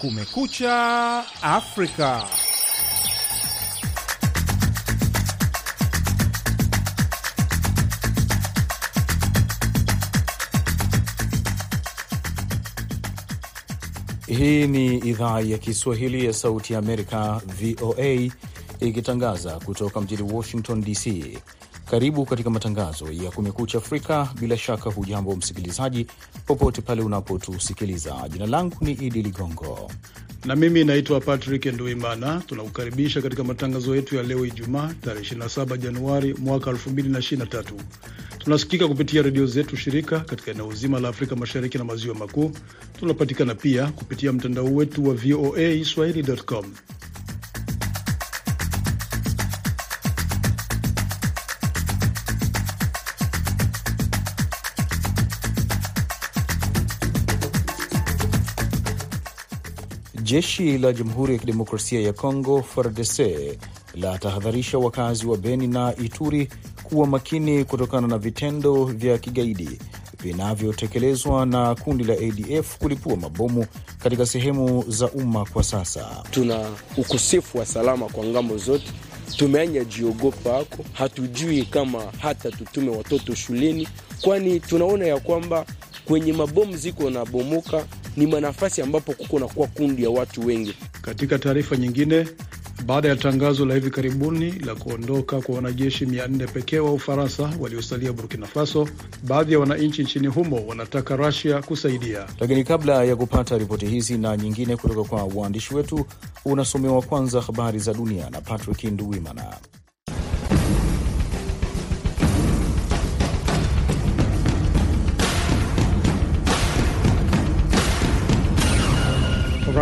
Kumekucha Afrika. Hii ni idhaa ya Kiswahili ya Sauti ya Amerika, VOA, ikitangaza kutoka mjini Washington DC. Karibu katika matangazo ya Kumekucha Afrika. Bila shaka, hujambo msikilizaji, popote pale unapotusikiliza. Jina langu ni Idi Ligongo na mimi naitwa Patrick Nduimana. Tunakukaribisha katika matangazo yetu ya leo Ijumaa, tarehe 27 Januari mwaka 2023. Tunasikika kupitia redio zetu shirika katika eneo zima la Afrika Mashariki na Maziwa Makuu. Tunapatikana pia kupitia mtandao wetu wa VOA swahili.com. Jeshi la Jamhuri ya Kidemokrasia ya Kongo FARDC la tahadharisha wakazi wa Beni na Ituri kuwa makini kutokana na vitendo vya kigaidi vinavyotekelezwa na kundi la ADF kulipua mabomu katika sehemu za umma. Kwa sasa. Tuna ukosefu wa salama kwa ng'ambo zote, tumeanya jiogopa hako, hatujui kama hata tutume watoto shuleni, kwani tunaona ya kwamba kwenye mabomu ziko na bomoka ni manafasi ambapo kuko na kuwa kundi ya watu wengi. Katika taarifa nyingine, baada ya tangazo la hivi karibuni la kuondoka kwa wanajeshi 400 pekee wa Ufaransa waliosalia Burkina Faso, baadhi ya wananchi nchini humo wanataka Russia kusaidia. Lakini kabla ya kupata ripoti hizi na nyingine kutoka kwa waandishi wetu, unasomewa kwanza habari za dunia na Patrick Nduwimana.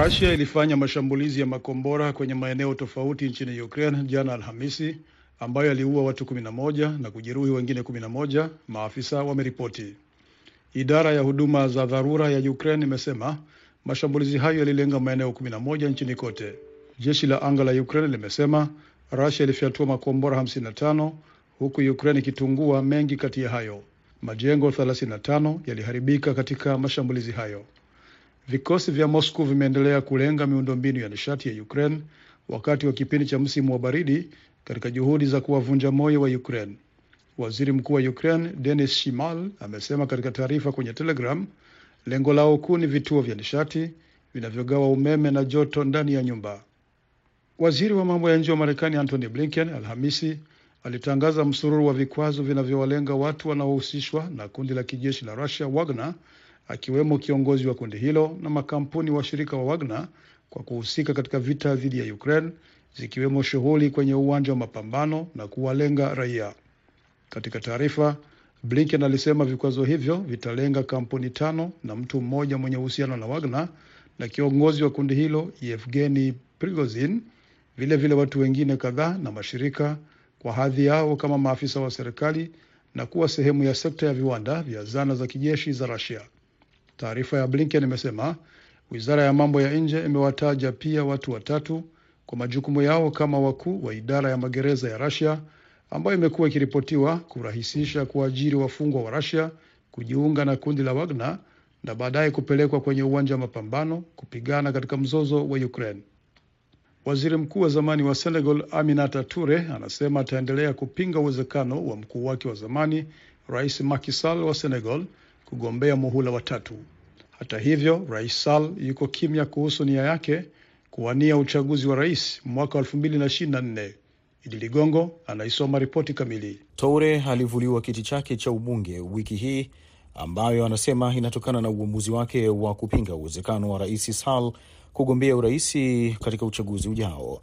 Rusia ilifanya mashambulizi ya makombora kwenye maeneo tofauti nchini Ukraine jana Alhamisi, ambayo yaliua watu 11 na kujeruhi wengine 11, maafisa wameripoti. Idara ya huduma za dharura ya Ukraine imesema mashambulizi hayo yalilenga maeneo 11 nchini kote. Jeshi la anga la Ukraine limesema Rusia ilifyatua makombora 55 huku Ukraine ikitungua mengi kati ya hayo. Majengo 35 yaliharibika katika mashambulizi hayo. Vikosi vya Moscow vimeendelea kulenga miundombinu ya nishati ya Ukraine wakati wa kipindi cha msimu wa baridi katika juhudi za kuwavunja moyo wa Ukraine. Waziri Mkuu wa Ukraine Denis Shimal amesema katika taarifa kwenye Telegram, lengo lao kuu ni vituo vya nishati vinavyogawa umeme na joto ndani ya nyumba. Waziri wa mambo ya nje wa Marekani Antony Blinken Alhamisi alitangaza msururu wa vikwazo vinavyowalenga watu wanaohusishwa na kundi la kijeshi la Russia Wagner akiwemo kiongozi wa kundi hilo na makampuni washirika wa Wagner kwa kuhusika katika vita dhidi ya Ukraine zikiwemo shughuli kwenye uwanja wa mapambano na kuwalenga raia. Katika taarifa, Blinken alisema vikwazo hivyo vitalenga kampuni tano na mtu mmoja mwenye uhusiano na Wagner na kiongozi wa kundi hilo Yevgeni Prigozhin, vile vile watu wengine kadhaa na mashirika kwa hadhi yao kama maafisa wa serikali na kuwa sehemu ya sekta ya viwanda vya zana za kijeshi za Russia. Taarifa ya Blinken imesema wizara ya mambo ya nje imewataja pia watu watatu kwa majukumu yao kama wakuu wa idara ya magereza ya Russia ambayo imekuwa ikiripotiwa kurahisisha kuajiri wafungwa wa Russia kujiunga na kundi la Wagner na baadaye kupelekwa kwenye uwanja wa mapambano kupigana katika mzozo wa Ukraine. Waziri mkuu wa zamani wa Senegal Aminata Ture anasema ataendelea kupinga uwezekano wa mkuu wake wa zamani Rais Macky Sall wa Senegal kugombea muhula wa tatu. Hata hivyo, Rais Sall yuko kimya kuhusu nia yake kuwania uchaguzi wa rais mwaka 2024. Idi Ligongo anaisoma ripoti kamili. Toure alivuliwa kiti chake cha ubunge wiki hii ambayo anasema inatokana na uamuzi wake wa kupinga uwezekano wa Rais Sall kugombea uraisi katika uchaguzi ujao.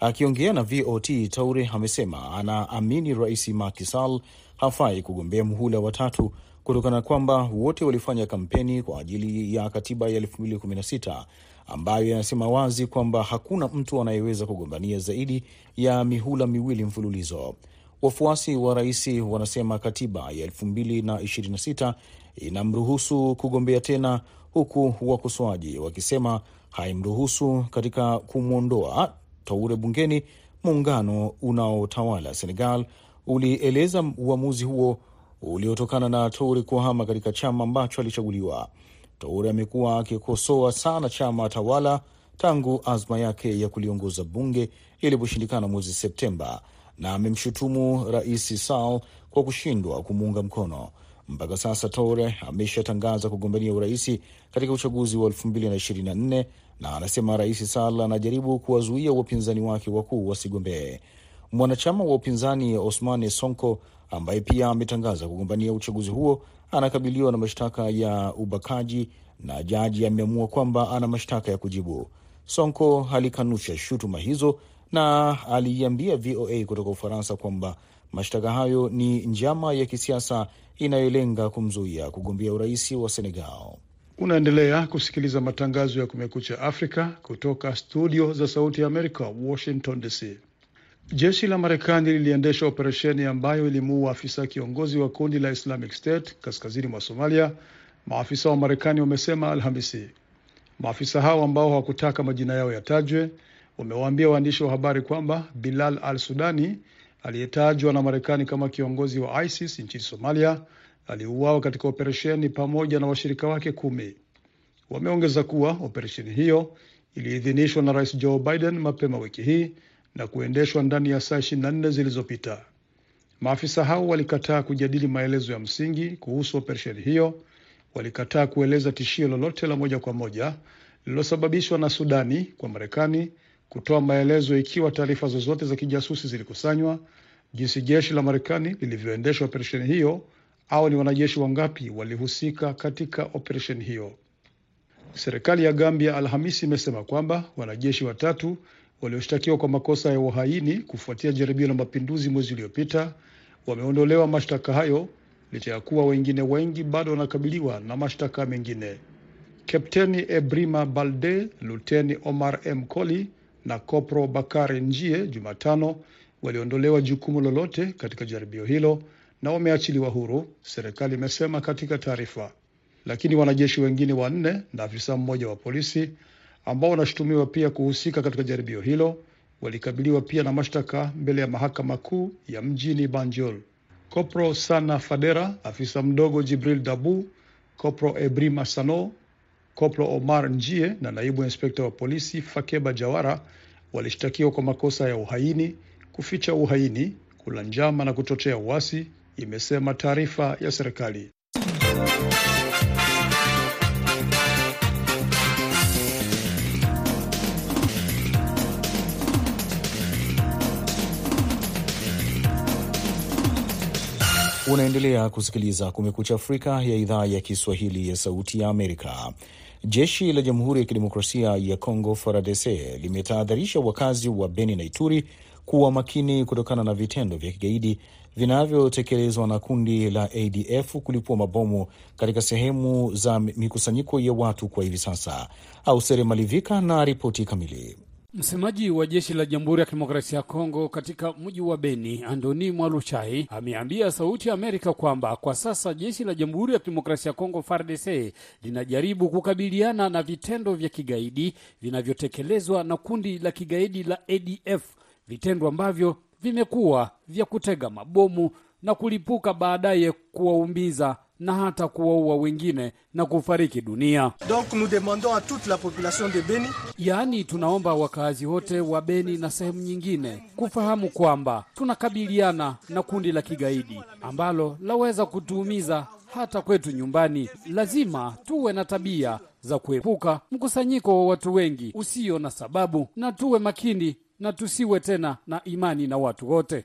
Akiongea na VOT, Toure amesema anaamini Rais Macky Sall hafai kugombea muhula wa tatu kutokana na kwamba wote walifanya kampeni kwa ajili ya katiba ya 2016 ambayo yanasema wazi kwamba hakuna mtu anayeweza kugombania zaidi ya mihula miwili mfululizo. Wafuasi wa rais wanasema katiba ya 2026 inamruhusu kugombea tena, huku wakosoaji wakisema haimruhusu katika kumwondoa Toure bungeni. Muungano unaotawala Senegal ulieleza uamuzi huo uliotokana na Toure kuhama katika chama ambacho alichaguliwa. Toure amekuwa akikosoa sana chama tawala tangu azma yake ya kuliongoza bunge iliposhindikana mwezi Septemba, na amemshutumu Rais Sall kwa kushindwa kumuunga mkono. Mpaka sasa Toure ameshatangaza kugombania uraisi katika uchaguzi wa 2024 na anasema Rais Sall anajaribu kuwazuia wapinzani wake wakuu wasigombee. Mwanachama wa upinzani Osmane Sonko ambaye pia ametangaza kugombania uchaguzi huo anakabiliwa na mashtaka ya ubakaji na jaji ameamua kwamba ana mashtaka ya kujibu. Sonko alikanusha shutuma hizo na aliiambia VOA kutoka Ufaransa kwamba mashtaka hayo ni njama ya kisiasa inayolenga kumzuia kugombea urais wa Senegal. Unaendelea kusikiliza matangazo ya Kumekucha Afrika kutoka studio za Sauti ya Amerika, Washington DC. Jeshi la Marekani liliendesha operesheni ambayo ilimuua afisa kiongozi wa kundi la Islamic State kaskazini mwa Somalia, maafisa wa Marekani wamesema Alhamisi. Maafisa hao ambao hawakutaka majina yao yatajwe wamewaambia waandishi wa habari kwamba Bilal al Sudani aliyetajwa na Marekani kama kiongozi wa ISIS nchini Somalia aliuawa katika operesheni pamoja na washirika wake kumi. Wameongeza kuwa operesheni hiyo iliidhinishwa na Rais Joe Biden mapema wiki hii na kuendeshwa ndani ya saa 24 zilizopita. Maafisa hao walikataa kujadili maelezo ya msingi kuhusu operesheni hiyo. Walikataa kueleza tishio lolote la moja kwa moja lililosababishwa na Sudani kwa Marekani kutoa maelezo ikiwa taarifa zozote za kijasusi zilikusanywa, jinsi jeshi la Marekani lilivyoendesha operesheni hiyo, au ni wanajeshi wangapi walihusika katika operesheni hiyo. Serikali ya Gambia Alhamisi imesema kwamba wanajeshi watatu walioshtakiwa kwa makosa ya uhaini kufuatia jaribio la mapinduzi mwezi uliopita wameondolewa mashtaka hayo licha ya kuwa wengine wengi bado wanakabiliwa na mashtaka mengine. Kapteni Ebrima Balde, Luteni Omar M Koli na Kopro Bakari Njie Jumatano waliondolewa jukumu lolote katika jaribio hilo na wameachiliwa huru, serikali imesema katika taarifa. Lakini wanajeshi wengine wanne na afisa mmoja wa polisi ambao wanashutumiwa pia kuhusika katika jaribio hilo walikabiliwa pia na mashtaka mbele ya mahakama kuu ya mjini Banjul. Kopro Sana Fadera, afisa mdogo Jibril Dabu, Kopro Ebrima Sano, Kopro Omar Njie na naibu inspekta wa polisi Fakeba Jawara walishtakiwa kwa makosa ya uhaini, kuficha uhaini, kula njama na kuchochea uasi, imesema taarifa ya serikali. Unaendelea kusikiliza Kumekucha Afrika ya idhaa ya Kiswahili ya Sauti ya Amerika. Jeshi la Jamhuri ya Kidemokrasia ya Kongo FARDC limetahadharisha wakazi wa Beni na Ituri kuwa makini kutokana na vitendo vya kigaidi vinavyotekelezwa na kundi la ADF kulipua mabomu katika sehemu za mikusanyiko ya watu kwa hivi sasa. Ausere Malivika na ripoti kamili. Msemaji wa jeshi la Jamhuri ya Kidemokrasia ya Kongo katika mji wa Beni, Andoni Mwaluchai, ameambia Sauti ya Amerika kwamba kwa sasa jeshi la Jamhuri ya Kidemokrasia ya Kongo FARDC linajaribu kukabiliana na vitendo vya kigaidi vinavyotekelezwa na kundi la kigaidi la ADF, vitendo ambavyo vimekuwa vya kutega mabomu na kulipuka baadaye kuwaumiza na hata kuwaua wengine na kufariki dunia. Donc nous demandons à toute la population de Beni, yaani tunaomba wakazi wote wa Beni na sehemu nyingine kufahamu kwamba tunakabiliana na kundi la kigaidi ambalo laweza kutuumiza hata kwetu nyumbani. Lazima tuwe na tabia za kuepuka mkusanyiko wa watu wengi usio na sababu, na tuwe makini na tusiwe tena na imani na watu wote.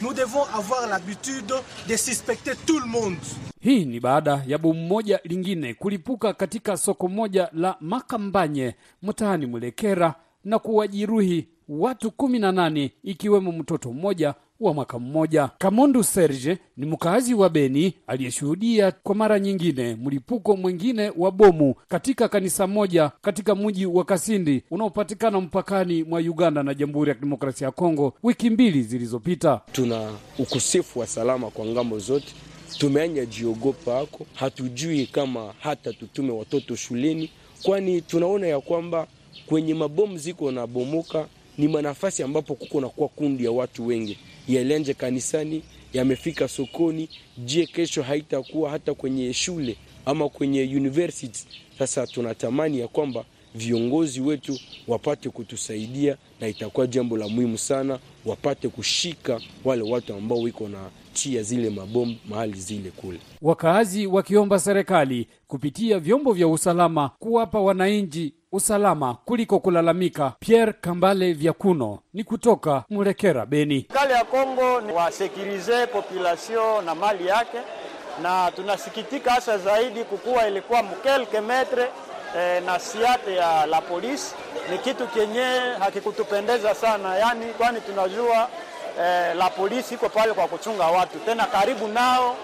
Nous devons avoir l'habitude de suspecter tout le monde. Hii ni baada ya bomu moja lingine kulipuka katika soko moja la Makambanye mtaani Mulekera na kuwajeruhi watu kumi na nane ikiwemo mtoto mmoja wa mwaka mmoja. Kamondu Serge ni mkazi wa Beni aliyeshuhudia kwa mara nyingine mlipuko mwingine wa bomu katika kanisa moja katika mji wa Kasindi unaopatikana mpakani mwa Uganda na Jamhuri ya Kidemokrasia ya Kongo wiki mbili zilizopita. Tuna ukosefu wa salama kwa ng'ambo zote, tumeanya jiogopa ako, hatujui kama hata tutume watoto shuleni, kwani tunaona ya kwamba kwenye mabomu ziko na bomoka ni manafasi ambapo kuko nakuwa kundi ya watu wengi, yalenje kanisani, yamefika sokoni. Je, kesho haitakuwa hata kwenye shule? ama kwenye university. Sasa tunatamani ya kwamba viongozi wetu wapate kutusaidia, na itakuwa jambo la muhimu sana, wapate kushika wale watu ambao wiko na chia zile mabomu mahali zile kule. Wakaazi wakiomba serikali kupitia vyombo vya usalama kuwapa wananchi usalama kuliko kulalamika. Pierre Kambale Vyakuno ni kutoka Murekera, Beni. Serikali ya Kongo ni wasekirize population na mali yake, na tunasikitika hasa zaidi kukuwa ilikuwa mkelke metre eh, na siate ya la polisi ni kitu kenye hakikutupendeza sana, yani kwani tunajua eh, la polisi iko pale kwa kuchunga watu, tena karibu nao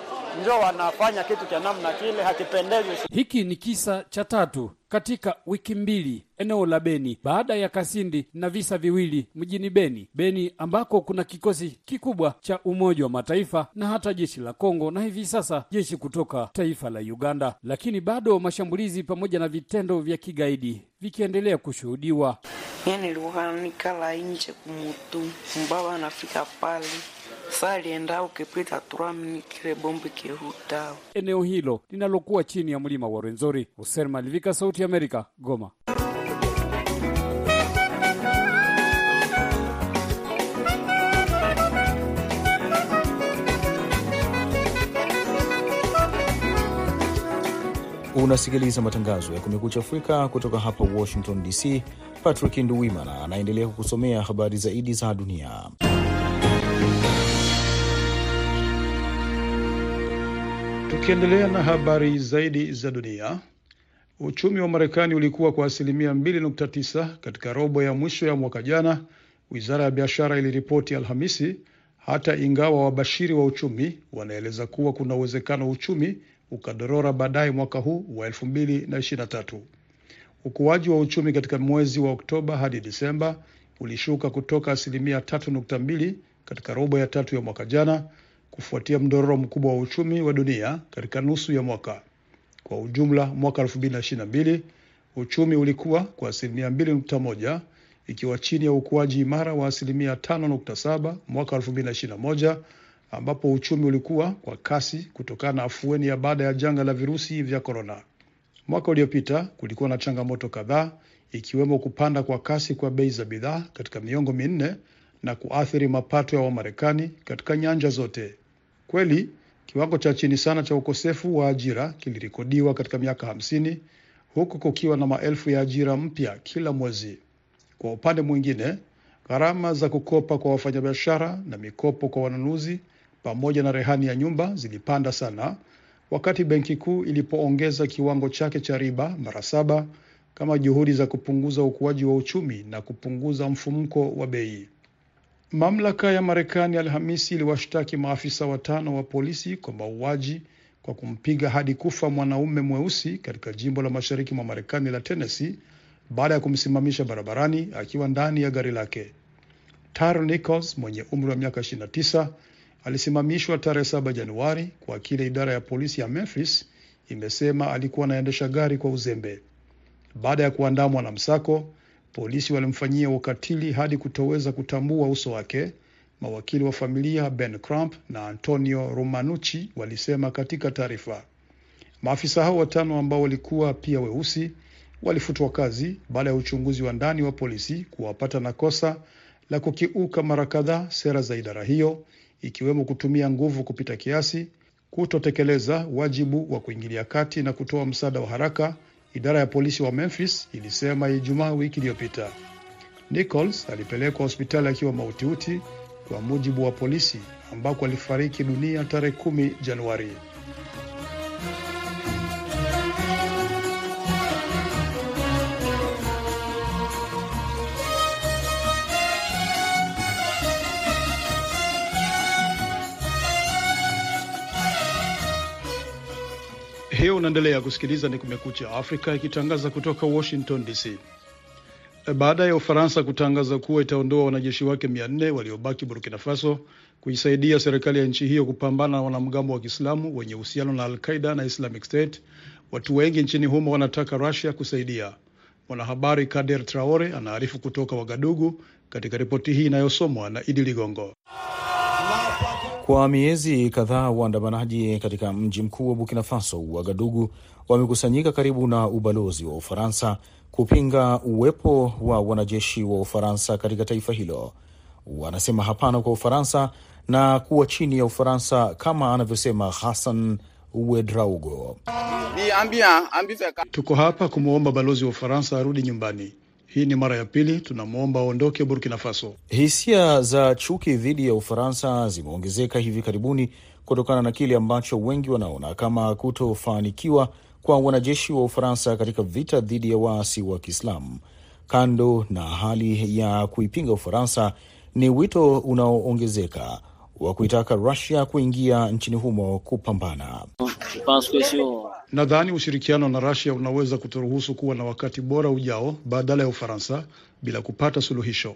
njo wanafanya kitu cha namna kile, hakipendezi. Hiki ni kisa cha tatu katika wiki mbili eneo la Beni baada ya Kasindi na visa viwili mjini Beni, Beni ambako kuna kikosi kikubwa cha Umoja wa Mataifa na hata jeshi la Kongo na hivi sasa jeshi kutoka taifa la Uganda, lakini bado mashambulizi pamoja na vitendo vya kigaidi vikiendelea kushuhudiwa. nilikuwa nje kumutu mbaba anafika pale saa alienda ukipita turamini kile bombi kihutao eneo hilo linalokuwa chini ya mlima wa Rwenzori. Hussein Malivika, Sauti ya Amerika, Goma. Unasikiliza matangazo ya Kumekucha Afrika kutoka hapa Washington DC. Patrick Nduwimana anaendelea kukusomea habari zaidi za dunia. Tukiendelea na habari zaidi za dunia, uchumi wa Marekani ulikuwa kwa asilimia 2.9 katika robo ya mwisho ya mwaka jana, wizara ya biashara iliripoti Alhamisi, hata ingawa wabashiri wa uchumi wanaeleza kuwa kuna uwezekano uchumi ukadorora baadaye mwaka huu wa 2023. Ukuaji wa uchumi katika mwezi wa Oktoba hadi Disemba ulishuka kutoka asilimia 3.2 katika robo ya tatu ya mwaka jana kufuatia mdororo mkubwa wa uchumi wa dunia katika nusu ya mwaka. Kwa ujumla, mwaka 2022 uchumi ulikuwa kwa asilimia 2.1 ikiwa chini ya ukuaji imara wa asilimia 5.7 mwaka 2021 ambapo uchumi ulikuwa kwa kasi kutokana na afueni ya baada ya janga la virusi vya korona. Mwaka uliopita kulikuwa na changamoto kadhaa ikiwemo kupanda kwa kasi kwa bei za bidhaa katika miongo minne na kuathiri mapato ya Wamarekani katika nyanja zote. Kweli, kiwango cha chini sana cha ukosefu wa ajira kilirekodiwa katika miaka hamsini huku kukiwa na maelfu ya ajira mpya kila mwezi. Kwa upande mwingine, gharama za kukopa kwa wafanyabiashara na mikopo kwa wanunuzi pamoja na rehani ya nyumba zilipanda sana wakati benki kuu ilipoongeza kiwango chake cha riba mara saba kama juhudi za kupunguza ukuaji wa uchumi na kupunguza mfumuko wa bei. Mamlaka ya Marekani Alhamisi iliwashtaki maafisa watano wa polisi kwa mauaji kwa kumpiga hadi kufa mwanaume mweusi katika jimbo la mashariki mwa Marekani la Tennessee baada ya kumsimamisha barabarani akiwa ndani ya gari lake. Taro Nichols mwenye umri wa miaka 29 alisimamishwa tarehe 7 Januari kwa kile idara ya polisi ya Memphis imesema alikuwa anaendesha gari kwa uzembe. Baada ya kuandamwa na msako, polisi walimfanyia ukatili hadi kutoweza kutambua uso wake. Mawakili wa familia Ben Crump na Antonio Romanucci walisema katika taarifa. Maafisa hao watano ambao walikuwa pia weusi walifutwa kazi baada ya uchunguzi wa ndani wa polisi kuwapata na kosa la kukiuka mara kadhaa sera za idara hiyo, ikiwemo kutumia nguvu kupita kiasi, kutotekeleza wajibu wa kuingilia kati na kutoa msaada wa haraka, idara ya polisi wa Memphis ilisema Ijumaa wiki iliyopita. Nichols alipelekwa hospitali akiwa mautiuti kwa mujibu wa polisi, ambako alifariki dunia tarehe kumi Januari. Hiyo unaendelea kusikiliza ni Kumekucha Afrika ikitangaza kutoka Washington DC. Baada ya Ufaransa kutangaza kuwa itaondoa wanajeshi wake mia nne waliobaki Burkina Faso kuisaidia serikali ya nchi hiyo kupambana na wanamgambo wa Kiislamu wenye uhusiano na Al-Qaida na Islamic State, watu wengi nchini humo wanataka Russia kusaidia. Mwanahabari Kader Traore anaarifu kutoka Wagadugu katika ripoti hii inayosomwa na Idi Ligongo. Kwa miezi kadhaa waandamanaji katika mji mkuu wa Burkina Faso, Wagadugu, wamekusanyika karibu na ubalozi wa Ufaransa kupinga uwepo wa wanajeshi wa Ufaransa katika taifa hilo. Wanasema hapana kwa Ufaransa na kuwa chini ya Ufaransa, kama anavyosema Hassan wedraugo Tuko hapa kumwomba balozi wa Ufaransa arudi nyumbani. Hii ni mara ya pili tunamwomba aondoke Burkina Faso. Hisia za chuki dhidi ya Ufaransa zimeongezeka hivi karibuni kutokana na kile ambacho wengi wanaona kama kutofanikiwa kwa wanajeshi wa Ufaransa katika vita dhidi ya waasi wa Kiislamu. Kando na hali ya kuipinga Ufaransa, ni wito unaoongezeka wa kuitaka Rusia kuingia nchini humo kupambana. Nadhani ushirikiano na Rusia unaweza kuturuhusu kuwa na wakati bora ujao badala ya Ufaransa bila kupata suluhisho.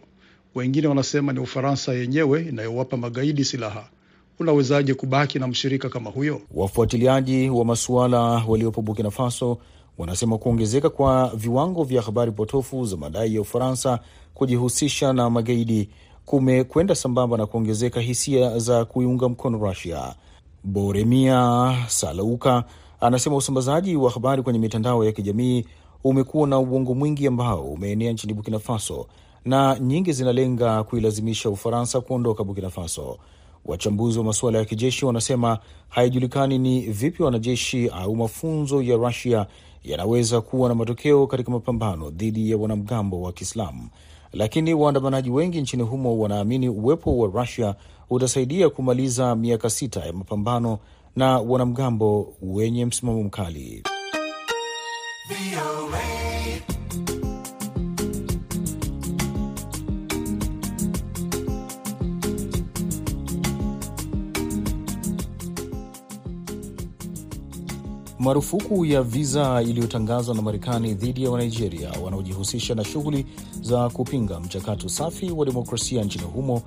Wengine wanasema ni Ufaransa yenyewe inayowapa magaidi silaha. Unawezaje kubaki na mshirika kama huyo? Wafuatiliaji wa masuala waliopo Burkina Faso wanasema kuongezeka kwa viwango vya habari potofu za madai ya Ufaransa kujihusisha na magaidi kumekwenda sambamba na kuongezeka hisia za kuiunga mkono Rusia. Boremia Salauka anasema usambazaji wa habari kwenye mitandao ya kijamii umekuwa na uongo mwingi ambao umeenea nchini Burkina Faso na nyingi zinalenga kuilazimisha Ufaransa kuondoka Burkina Faso. Wachambuzi wa masuala ya kijeshi wanasema haijulikani ni vipi wanajeshi au mafunzo ya Rusia yanaweza kuwa na matokeo katika mapambano dhidi ya wanamgambo wa Kiislamu, lakini waandamanaji wengi nchini humo wanaamini uwepo wa Rusia utasaidia kumaliza miaka sita ya mapambano na wanamgambo wenye msimamo mkali. Marufuku ya viza iliyotangazwa na Marekani dhidi ya Wanigeria wanaojihusisha na shughuli za kupinga mchakato safi wa demokrasia nchini humo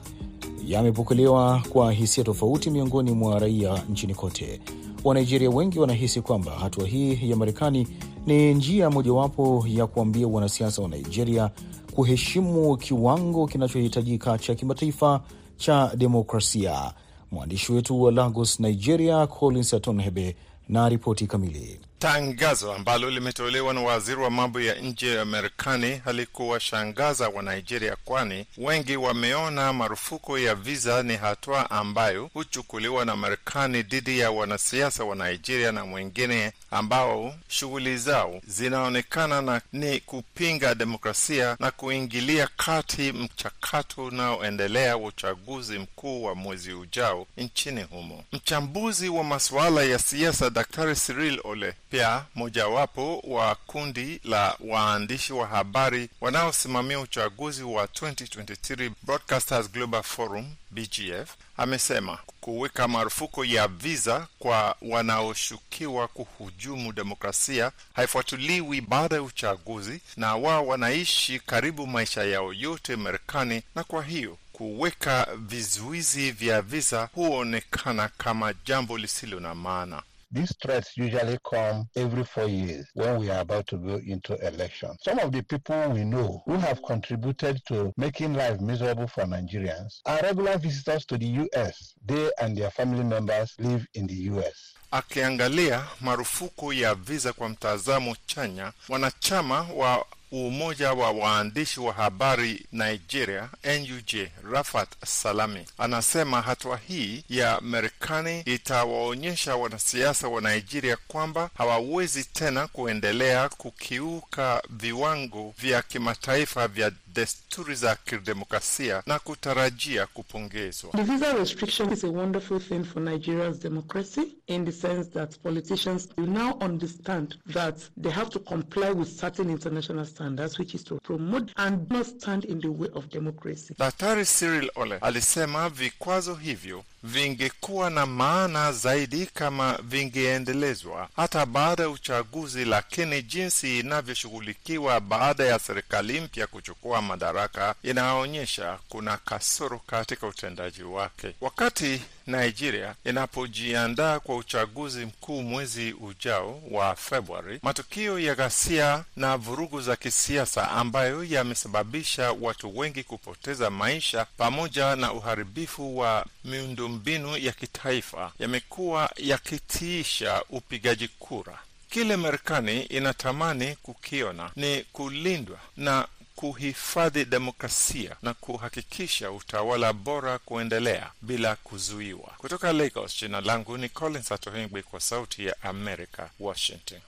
yamepokelewa kwa hisia tofauti miongoni mwa raia nchini kote. Wanigeria wengi wanahisi kwamba hatua hii ya Marekani ni njia mojawapo ya kuambia wanasiasa wa Nigeria kuheshimu kiwango kinachohitajika cha kimataifa cha demokrasia. Mwandishi wetu wa Lagos, Nigeria, Collins Atonhebe na ripoti kamili. Tangazo ambalo limetolewa na waziri wa mambo ya nje ya Marekani halikuwashangaza wa Nigeria, kwani wengi wameona marufuku ya viza ni hatua ambayo huchukuliwa na Marekani dhidi ya wanasiasa wa Nigeria na wengine ambao shughuli zao zinaonekana na ni kupinga demokrasia na kuingilia kati mchakato unaoendelea wa uchaguzi mkuu wa mwezi ujao nchini humo. Mchambuzi wa masuala ya siasa Daktari Cyril Ole pia mojawapo wa kundi la waandishi wa habari wanaosimamia uchaguzi wa 2023 Broadcasters Global Forum BGF amesema kuweka marufuku ya viza kwa wanaoshukiwa kuhujumu demokrasia haifuatiliwi baada ya uchaguzi, na wao wanaishi karibu maisha yao yote Marekani, na kwa hiyo kuweka vizuizi vya viza huonekana kama jambo lisilo na maana. These threats usually come every four years when we are about to go into election. Some of the people we know who have contributed to making life miserable for Nigerians are regular visitors to the U.S. They and their family members live in the U.S. Akiangalia marufuku ya visa kwa mtazamo chanya, wanachama wa Umoja wa waandishi wa habari Nigeria, NUJ, Rafat Salami anasema hatua hii ya Marekani itawaonyesha wanasiasa wa Nigeria kwamba hawawezi tena kuendelea kukiuka viwango vya kimataifa vya desturi za kidemokrasia na kutarajia kupongezwa. The visa restriction is a wonderful thing for Nigeria's democracy in the sense that politicians now understand that they have to comply with certain international standards which is to promote and not stand in the way of democracy. Daktari Cyril Ole alisema vikwazo hivyo vingekuwa na maana zaidi kama vingeendelezwa hata baada ya uchaguzi, lakini jinsi inavyoshughulikiwa baada ya serikali mpya kuchukua madaraka inaonyesha kuna kasoro katika utendaji wake. Wakati Nigeria inapojiandaa kwa uchaguzi mkuu mwezi ujao wa Februari, matukio ya ghasia na vurugu za kisiasa ambayo yamesababisha watu wengi kupoteza maisha pamoja na uharibifu wa miundo miundombinu ya kitaifa yamekuwa yakitiisha upigaji kura. Kile Marekani inatamani kukiona ni kulindwa na kuhifadhi demokrasia na kuhakikisha utawala bora kuendelea bila kuzuiwa. Kutoka Lagos, jina langu ni Collins Atohengwi kwa Sauti ya Amerika, Washington.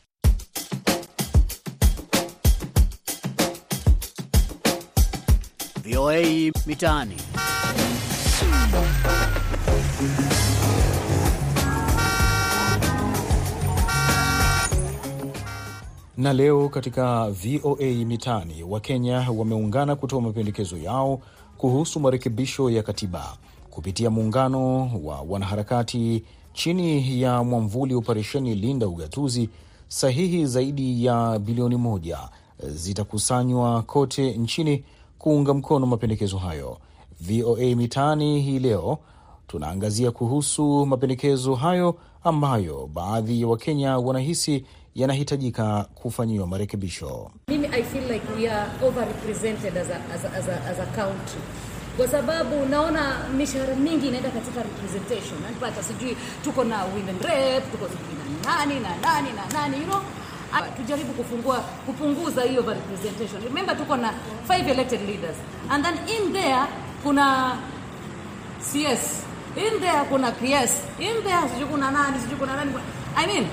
VOA Mitaani. Na leo katika VOA Mitaani, Wakenya wameungana kutoa mapendekezo yao kuhusu marekebisho ya katiba kupitia muungano wa wanaharakati chini ya mwamvuli operesheni Linda Ugatuzi. Sahihi zaidi ya bilioni moja zitakusanywa kote nchini kuunga mkono mapendekezo hayo. VOA Mitaani hii leo tunaangazia kuhusu mapendekezo hayo ambayo baadhi ya Wakenya wanahisi yanahitajika kufanyiwa marekebisho. Mimi I feel like we are overrepresented as a, as a, as a, as a country kwa sababu naona mishahara mingi inaenda katika representation. Napata sijui tuko na women rep, tuko na nani na nani na nani you know tujaribu kufungua kupunguza hiyo representation. Remember tuko na five elected leaders and then in there kuna CS in there kuna PS in there sijui kuna nani sijui kuna nani. I mean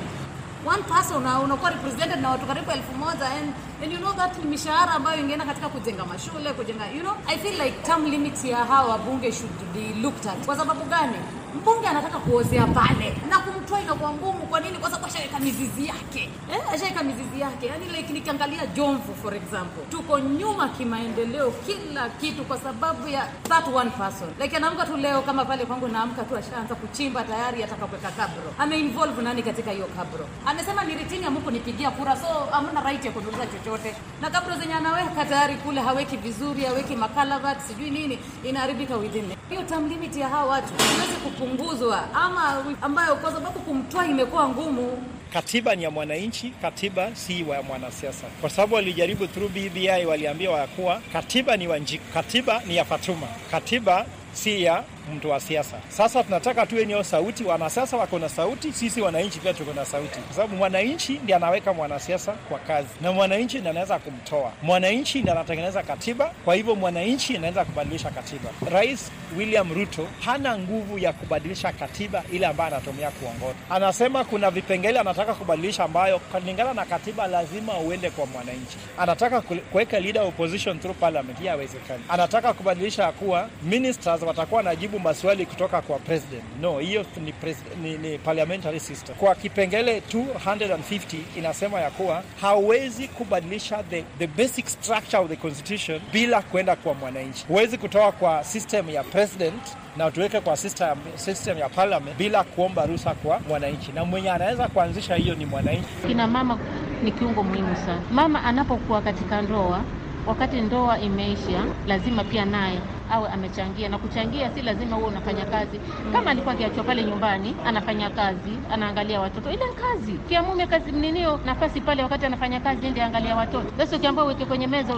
one person unakuwa represented na watu karibu elfu moja and, and you know that mishahara ambayo ingeenda katika kujenga mashule kujenga you know I feel like term limit ya hawa wabunge should be looked at. Kwa sababu gani? Mbunge anataka kuozea pale na kumtoa inakuwa ngumu. Kwa nini? Kwa sababu ashaweka mizizi yake eh, ashaweka mizizi yake. Yani like nikiangalia Jomvu for example, tuko nyuma kimaendeleo kila kitu kwa sababu ya that one person. Like anaamka tu leo kama pale kwangu, naamka tu ashaanza kuchimba tayari, ataka kuweka kabro. Ameinvolve nani katika hiyo kabro? Amesema ni ritini amuko nipigia kura, so amna right ya kunuliza chochote, na kabro zenye anaweka tayari kule haweki vizuri, haweki makalavat sijui nini, inaharibika within hiyo term limit ya hawa watu iweze kupunguzwa, ama ambayo kwa sababu kumtoa imekuwa ngumu. Katiba ni ya mwananchi, katiba si wa mwanasiasa, kwa sababu walijaribu through BBI, waliambiwa ya kuwa katiba ni Wanjiku, katiba ni ya Fatuma, katiba si ya mtu wa siasa. Sasa tunataka tuwe nio sauti, wanasiasa wako na sauti, sisi wananchi pia tuko na sauti, kwa sababu mwananchi ndiye anaweka mwanasiasa kwa kazi na mwananchi ndiye anaweza kumtoa. Mwananchi ndiye anatengeneza katiba, kwa hivyo mwananchi anaweza kubadilisha katiba. Rais William Ruto hana nguvu ya kubadilisha katiba ile ambayo anatumia kuongoza. Anasema kuna vipengele anataka kubadilisha ambayo kulingana na katiba lazima uende kwa mwananchi. Anataka kuweka leader opposition through parliament, hii haiwezekani. Anataka kubadilisha kuwa ministers watakuwa najibu maswali kutoka kwa president. No, hiyo ni, ni, ni parliamentary system. Kwa kipengele 250 inasema ya kuwa hauwezi kubadilisha the, the basic structure of the constitution bila kwenda kwa mwananchi. Huwezi kutoka kwa system ya president na tuweke kwa system, system ya parliament bila kuomba ruhusa kwa mwananchi, na mwenye anaweza kuanzisha hiyo ni mwananchi. Kina mama ni kiungo muhimu sana. Mama anapokuwa katika ndoa wakati ndoa imeisha, lazima pia naye awe amechangia, na kuchangia si lazima huwe unafanya kazi. Kama alikuwa akiachwa pale nyumbani, anafanya kazi, anaangalia watoto, ile kazi kia mume kazi mninio nafasi pale, wakati anafanya kazi ende angalia watoto. Sasa ukiambia uweke kwenye meza,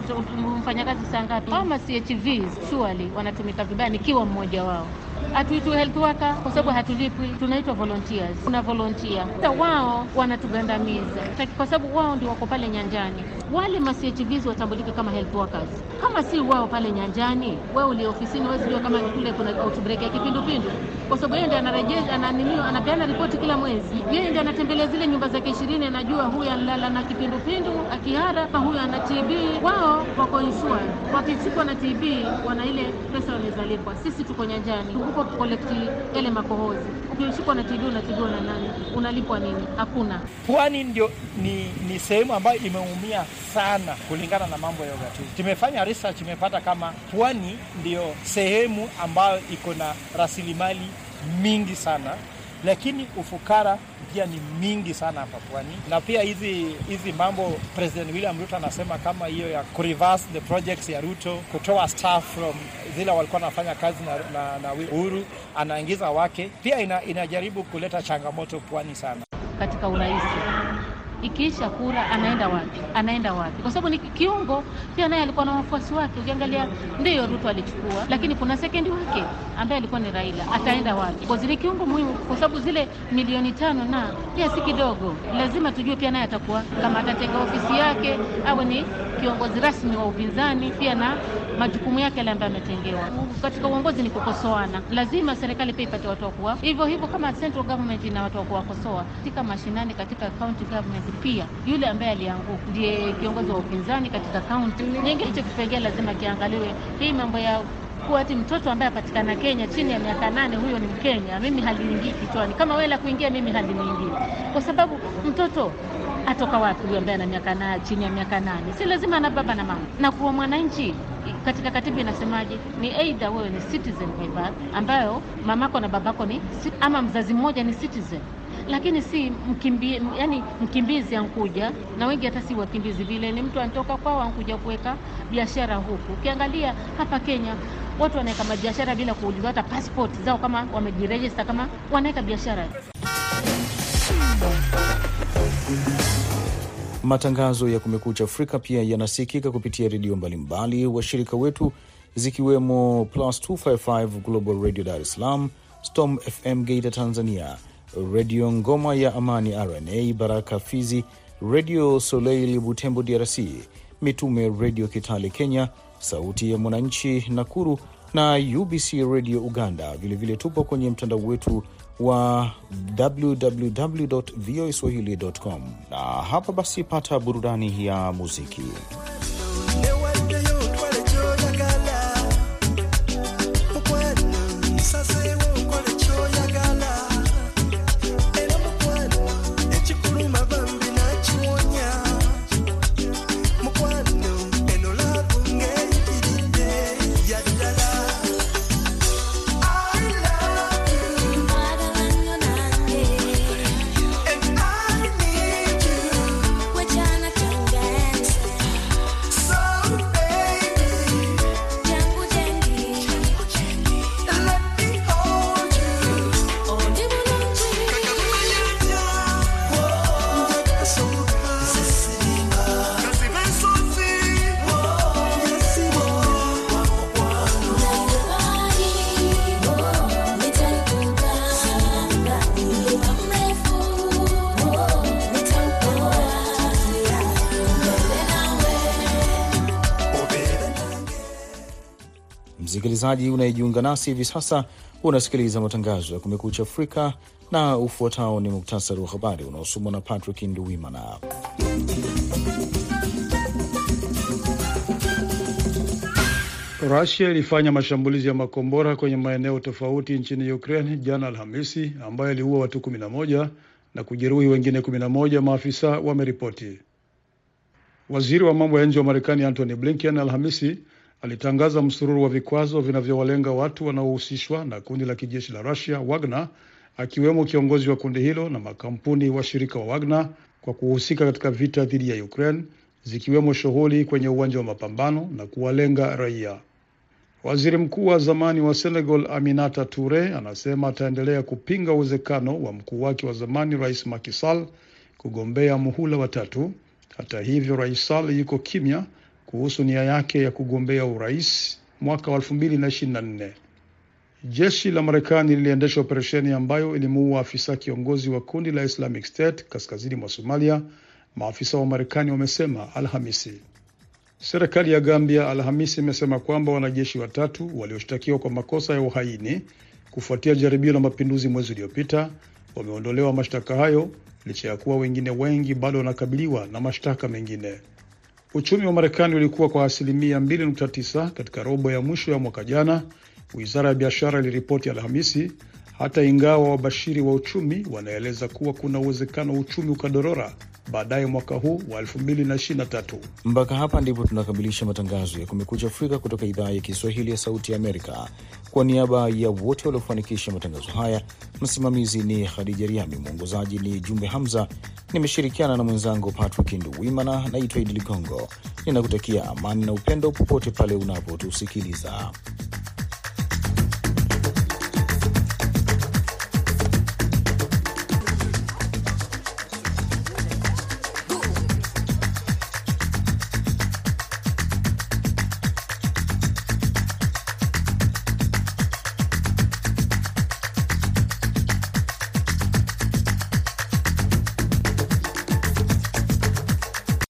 mfanya kazi saa ngapi? Ama CHVs surely wanatumika vibaya, nikiwa mmoja wao hatuitwi health worker kwa sababu hatulipwi, tunaitwa volunteers. Kuna volunteer sasa, wao wanatugandamiza kwa sababu wao ndio wako pale nyanjani. Wale ma CHVs watambulike kama health workers, kama si wao pale nyanjani. Wewe ulio ofisini, wewe sio kama kule kuna outbreak ya kipindupindu, kwa sababu yeye ndiye anarejea, ananiniwa, anapeana ripoti kila mwezi. Yeye ndiye anatembelea zile nyumba zake ishirini, anajua huyu analala na kipindupindu akihara, huyu ana TB. Wao wako insured, wakichukua na TB wana ile pesa wanawezalipwa. Sisi tuko nyanjani huko kolekti yale makohozi. Ukishikwa na TB unatibiwa na nani? Unalipwa nini? Hakuna. Pwani ndio ni, ni sehemu ambayo imeumia sana kulingana na mambo ya ugatuzi. Tumefanya research, imepata kama pwani ndio sehemu ambayo iko na rasilimali mingi sana, lakini ufukara pia ni mingi sana hapa pwani, na pia hizi hizi mambo President William Ruto anasema kama hiyo ya reverse the projects ya Ruto, kutoa staff from zile walikuwa wanafanya kazi na, na, na Uhuru anaingiza wake, pia ina, inajaribu kuleta changamoto pwani sana. Katika urais ikiisha kura anaenda wapi? Anaenda wapi? Kwa sababu ni kiungo pia, naye alikuwa na wafuasi wake. Ukiangalia ndiyo Ruto alichukua, lakini kuna sekendi wake ambaye alikuwa ni Raila, ataenda wapi? Kwa zile kiungo muhimu, kwa sababu zile milioni tano na pia si kidogo. Lazima tujue pia naye atakuwa kama atatenga ofisi yake, awe ni kiongozi rasmi wa upinzani, pia na majukumu yake yale ambayo ametengewa. Katika uongozi ni kukosoana, lazima serikali pia ipate watu wa kuwa hivyo hivyo, kama central government ina watu wa kuwakosoa katika mashinani, katika county government pia yule ambaye alianguka ndiye kiongozi wa upinzani katika kaunti nyingi. Hicho kipengele lazima kiangaliwe. Hii mambo ya kuwa ati mtoto ambaye apatikana Kenya chini ya miaka nane huyo ni Mkenya, mimi haliingii kichwani. Kama wewe la kuingia, mimi haliniingii, kwa sababu mtoto atoka wapi huyo ambaye ana miaka nane, chini ya miaka nane? Si lazima ana baba na mama. Na kuwa mwananchi katika katiba inasemaje? Ni either wewe ni citizen by birth, ambayo mamako na babako ni ama mzazi mmoja ni citizen lakini si mkimbi, yani mkimbizi ankuja na wengi hata si wakimbizi vile, ni mtu anatoka kwao ankuja kuweka biashara huku. Ukiangalia hapa Kenya watu wanaweka mabiashara bila kuuliza hata passport zao, kama wamejirejista, kama wanaweka biashara. Matangazo ya Kumekucha Afrika pia yanasikika kupitia redio mbalimbali washirika wetu zikiwemo Plus 255 Global Radio Dar es Salaam, Storm FM Geita Tanzania, Redio Ngoma ya Amani RNA Baraka Fizi, Redio Soleil Butembo DRC, Mitume Redio Kitale Kenya, Sauti ya Mwananchi Nakuru na UBC Redio Uganda. Vilevile vile tupo kwenye mtandao wetu wa www voa swahili.com, na hapa basi pata burudani ya muziki. Msikilizaji unayejiunga nasi hivi sasa, unasikiliza matangazo ya Kumekucha Afrika na ufuatao ni muktasari wa habari unaosomwa na Patrick Nduwimana. Rusia ilifanya mashambulizi ya makombora kwenye maeneo tofauti nchini Ukraine jana Alhamisi, ambayo iliua watu 11 na kujeruhi wengine 11, maafisa wameripoti. Waziri wa mambo ya nje wa Marekani Antony Blinken Alhamisi alitangaza msururu wa vikwazo vinavyowalenga watu wanaohusishwa na kundi la kijeshi la Russia Wagner, akiwemo kiongozi wa kundi hilo na makampuni washirika wa Wagner kwa kuhusika katika vita dhidi ya Ukraine, zikiwemo shughuli kwenye uwanja wa mapambano na kuwalenga raia. Waziri mkuu wa zamani wa Senegal Aminata Toure anasema ataendelea kupinga uwezekano wa mkuu wake wa zamani Rais Macky Sall kugombea muhula wa tatu. Hata hivyo, Rais Sall yuko kimya kuhusu nia yake ya kugombea urais mwaka wa 2024. Jeshi la Marekani liliendesha operesheni ambayo ilimuua afisa kiongozi wa kundi la Islamic State kaskazini mwa Somalia, maafisa wa Marekani wamesema Alhamisi. Serikali ya Gambia Alhamisi imesema kwamba wanajeshi watatu walioshtakiwa kwa makosa ya uhaini kufuatia jaribio la mapinduzi mwezi uliopita wameondolewa mashtaka hayo licha ya kuwa wengine wengi bado wanakabiliwa na mashtaka mengine. Uchumi wa Marekani ulikuwa kwa asilimia 2.9 katika robo ya mwisho ya mwaka jana, wizara ya biashara iliripoti Alhamisi, hata ingawa wabashiri wa uchumi wanaeleza kuwa kuna uwezekano wa uchumi ukadorora baadaye mwaka huu wa 2023. Mpaka hapa ndipo tunakamilisha matangazo ya Kumekucha Afrika kutoka idhaa ya Kiswahili ya Sauti ya Amerika. Kwa niaba ya wote waliofanikisha matangazo haya, msimamizi ni Khadija Riami, mwongozaji ni Jumbe Hamza. Nimeshirikiana na mwenzangu Patrick Nduwimana. Naitwa Idi Ligongo, ninakutakia amani na upendo popote pale unapotusikiliza.